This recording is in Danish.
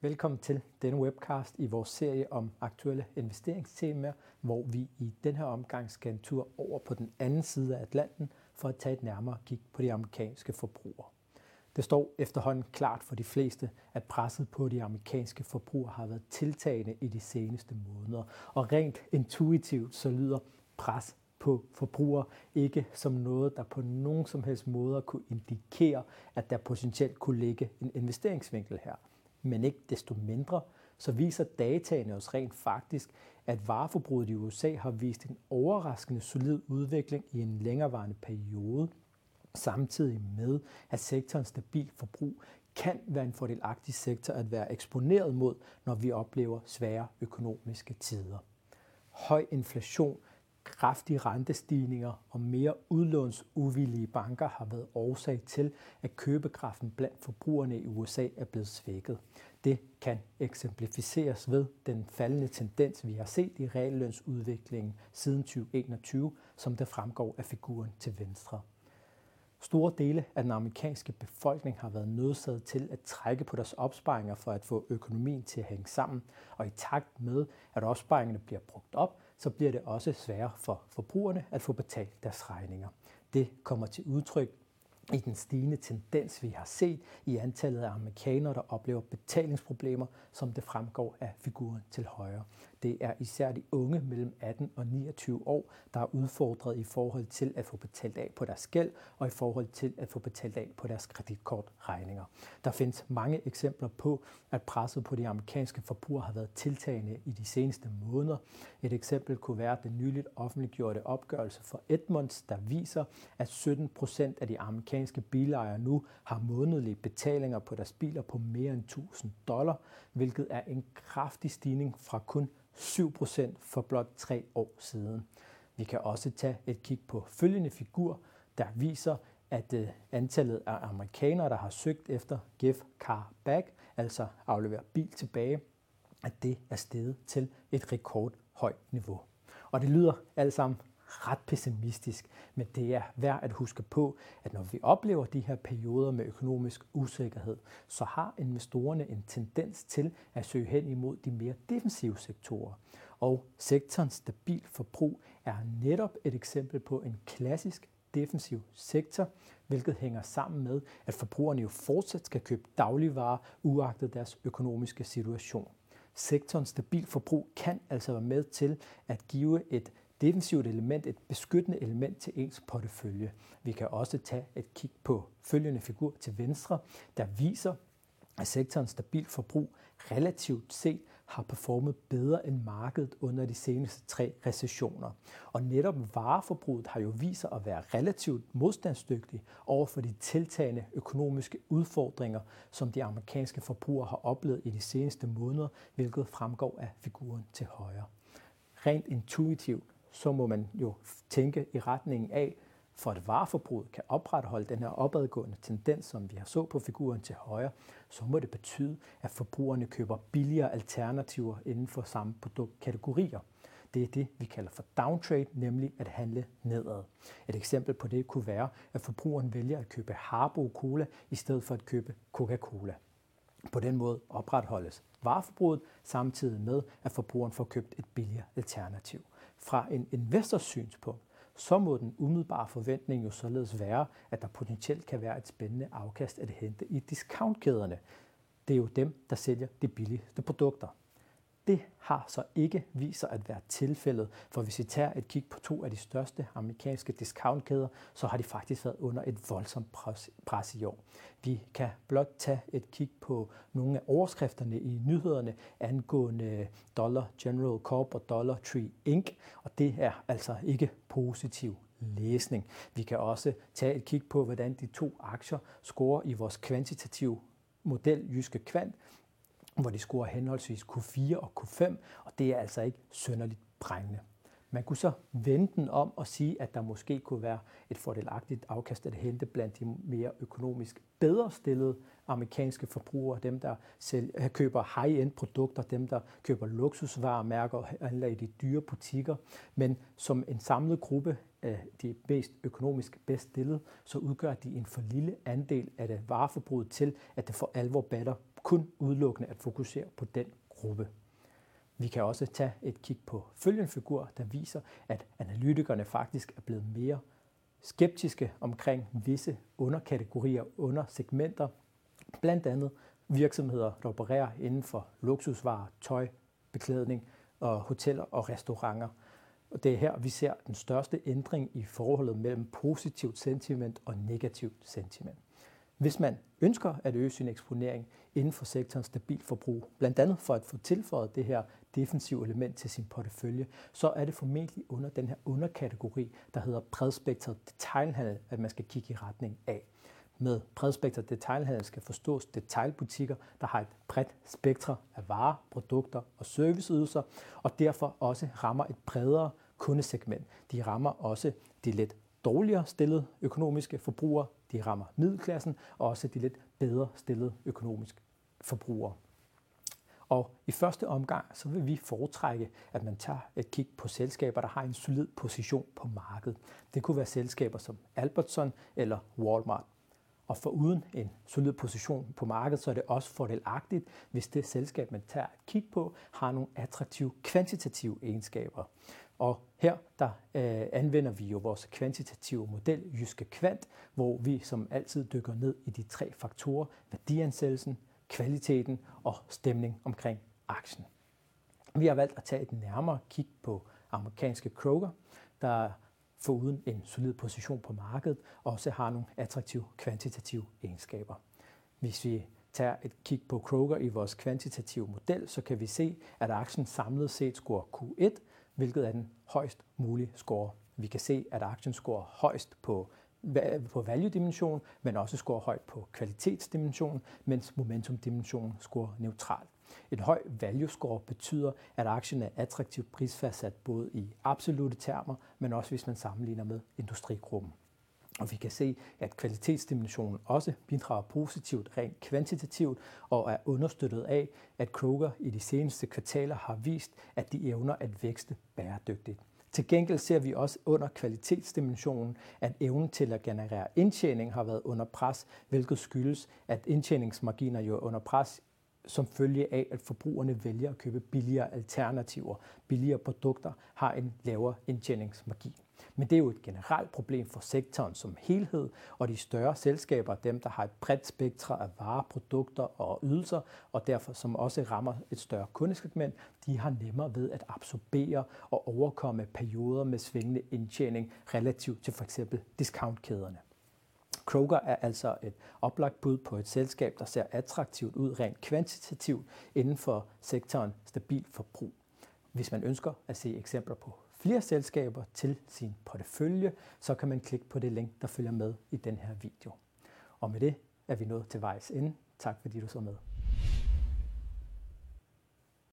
Velkommen til denne webcast i vores serie om aktuelle investeringstemaer, hvor vi i den her omgang skal en tur over på den anden side af Atlanten for at tage et nærmere kig på de amerikanske forbrugere. Det står efterhånden klart for de fleste, at presset på de amerikanske forbrugere har været tiltagende i de seneste måneder. Og rent intuitivt så lyder pres på forbrugere ikke som noget, der på nogen som helst måde kunne indikere, at der potentielt kunne ligge en investeringsvinkel her. Men ikke desto mindre, så viser dataene os rent faktisk, at vareforbruget i USA har vist en overraskende solid udvikling i en længerevarende periode, samtidig med, at sektorens stabil forbrug kan være en fordelagtig sektor at være eksponeret mod, når vi oplever svære økonomiske tider. Høj inflation, kraftige rentestigninger og mere udlånsuvillige banker har været årsag til, at købekraften blandt forbrugerne i USA er blevet svækket. Det kan eksemplificeres ved den faldende tendens, vi har set i reallønsudviklingen siden 2021, som det fremgår af figuren til venstre. Store dele af den amerikanske befolkning har været nødsaget til at trække på deres opsparinger for at få økonomien til at hænge sammen. Og i takt med, at opsparingerne bliver brugt op, så bliver det også sværere for forbrugerne at få betalt deres regninger. Det kommer til udtryk i den stigende tendens, vi har set i antallet af amerikanere, der oplever betalingsproblemer, som det fremgår af figuren til højre. Det er især de unge mellem 18 og 29 år, der er udfordret i forhold til at få betalt af på deres gæld og i forhold til at få betalt af på deres kreditkortregninger. Der findes mange eksempler på, at presset på de amerikanske forbrugere har været tiltagende i de seneste måneder. Et eksempel kunne være den nyligt offentliggjorte opgørelse for Edmunds, der viser, at 17 procent af de amerikanske bilejere nu har månedlige betalinger på deres biler på mere end 1000 dollar, hvilket er en kraftig stigning fra kun 7% for blot 3 år siden. Vi kan også tage et kig på følgende figur, der viser, at øh, antallet af amerikanere, der har søgt efter give car back, altså aflevere bil tilbage, at det er steget til et rekordhøjt niveau. Og det lyder alt sammen ret pessimistisk, men det er værd at huske på, at når vi oplever de her perioder med økonomisk usikkerhed, så har investorerne en tendens til at søge hen imod de mere defensive sektorer. Og sektorens stabil forbrug er netop et eksempel på en klassisk defensiv sektor, hvilket hænger sammen med, at forbrugerne jo fortsat skal købe dagligvarer uagtet deres økonomiske situation. Sektorens stabil forbrug kan altså være med til at give et defensivt element, et beskyttende element til ens portefølje. Vi kan også tage et kig på følgende figur til venstre, der viser, at sektorens stabil forbrug relativt set har performet bedre end markedet under de seneste tre recessioner. Og netop vareforbruget har jo vist sig at være relativt modstandsdygtig over for de tiltagende økonomiske udfordringer, som de amerikanske forbrugere har oplevet i de seneste måneder, hvilket fremgår af figuren til højre. Rent intuitivt så må man jo tænke i retningen af, for at vareforbruget kan opretholde den her opadgående tendens, som vi har så på figuren til højre, så må det betyde, at forbrugerne køber billigere alternativer inden for samme produktkategorier. Det er det, vi kalder for downtrade, nemlig at handle nedad. Et eksempel på det kunne være, at forbrugeren vælger at købe Harbo Cola i stedet for at købe Coca-Cola. På den måde opretholdes vareforbruget, samtidig med, at forbrugeren får købt et billigere alternativ. Fra en investors synspunkt, så må den umiddelbare forventning jo således være, at der potentielt kan være et spændende afkast at hente i discountkæderne. Det er jo dem, der sælger de billigste produkter. Det har så ikke vist sig at være tilfældet, for hvis vi tager et kig på to af de største amerikanske discountkæder, så har de faktisk været under et voldsomt pres, pres i år. Vi kan blot tage et kig på nogle af overskrifterne i nyhederne angående Dollar General Corp og Dollar Tree Inc., og det er altså ikke positiv læsning. Vi kan også tage et kig på, hvordan de to aktier scorer i vores kvantitative model Jyske Kvant, hvor de scorer henholdsvis Q4 og Q5, og det er altså ikke sønderligt prængende. Man kunne så vende den om og sige, at der måske kunne være et fordelagtigt afkast at hente blandt de mere økonomisk bedre stillede amerikanske forbrugere, dem der øh, køber high-end produkter, dem der køber luksusvaremærker og handler i de dyre butikker. Men som en samlet gruppe af de mest økonomisk bedst stillede, så udgør de en for lille andel af det vareforbruget til, at det for alvor batter kun udelukkende at fokusere på den gruppe. Vi kan også tage et kig på følgende figur, der viser, at analytikerne faktisk er blevet mere skeptiske omkring visse underkategorier, undersegmenter, blandt andet virksomheder, der opererer inden for luksusvarer, tøj, beklædning og hoteller og restauranter. Og det er her, vi ser den største ændring i forholdet mellem positivt sentiment og negativt sentiment. Hvis man ønsker at øge sin eksponering inden for sektorens stabil forbrug, blandt andet for at få tilføjet det her defensive element til sin portefølje, så er det formentlig under den her underkategori, der hedder bredspektret detailhandel, at man skal kigge i retning af. Med bredspektret detailhandel skal forstås detailbutikker, der har et bredt spektre af varer, produkter og serviceydelser, og derfor også rammer et bredere kundesegment. De rammer også de lidt dårligere stillede økonomiske forbrugere, de rammer middelklassen, og også de lidt bedre stillede økonomisk forbrugere. Og i første omgang, så vil vi foretrække, at man tager et kig på selskaber, der har en solid position på markedet. Det kunne være selskaber som Albertson eller Walmart. Og for uden en solid position på markedet, så er det også fordelagtigt, hvis det selskab, man tager et kig på, har nogle attraktive kvantitative egenskaber. Og her der øh, anvender vi jo vores kvantitative model, Jyske Kvant, hvor vi som altid dykker ned i de tre faktorer, værdiansættelsen, kvaliteten og stemning omkring aktien. Vi har valgt at tage et nærmere kig på amerikanske Kroger, der foruden en solid position på markedet, også har nogle attraktive kvantitative egenskaber. Hvis vi tager et kig på Kroger i vores kvantitative model, så kan vi se, at aktien samlet set scorer Q1, hvilket er den højst mulige score. Vi kan se, at aktien scorer højst på på value-dimensionen, men også scorer højt på kvalitetsdimensionen, mens momentum-dimensionen scorer neutralt. En høj value score betyder, at aktien er attraktivt prisfastsat både i absolute termer, men også hvis man sammenligner med industrigruppen. Og vi kan se, at kvalitetsdimensionen også bidrager positivt rent kvantitativt og er understøttet af, at Kroger i de seneste kvartaler har vist, at de evner at vækste bæredygtigt. Til gengæld ser vi også under kvalitetsdimensionen, at evnen til at generere indtjening har været under pres, hvilket skyldes, at indtjeningsmarginer jo er under pres som følge af, at forbrugerne vælger at købe billigere alternativer. Billigere produkter har en lavere indtjeningsmargin. Men det er jo et generelt problem for sektoren som helhed, og de større selskaber, dem der har et bredt spektre af varer, produkter og ydelser, og derfor som også rammer et større kundesegment, de har nemmere ved at absorbere og overkomme perioder med svingende indtjening relativt til f.eks. discountkæderne. Kroger er altså et oplagt bud på et selskab, der ser attraktivt ud rent kvantitativt inden for sektoren stabil forbrug. Hvis man ønsker at se eksempler på flere selskaber til sin portefølje, så kan man klikke på det link, der følger med i den her video. Og med det er vi nået til vejs ende. Tak fordi du så med.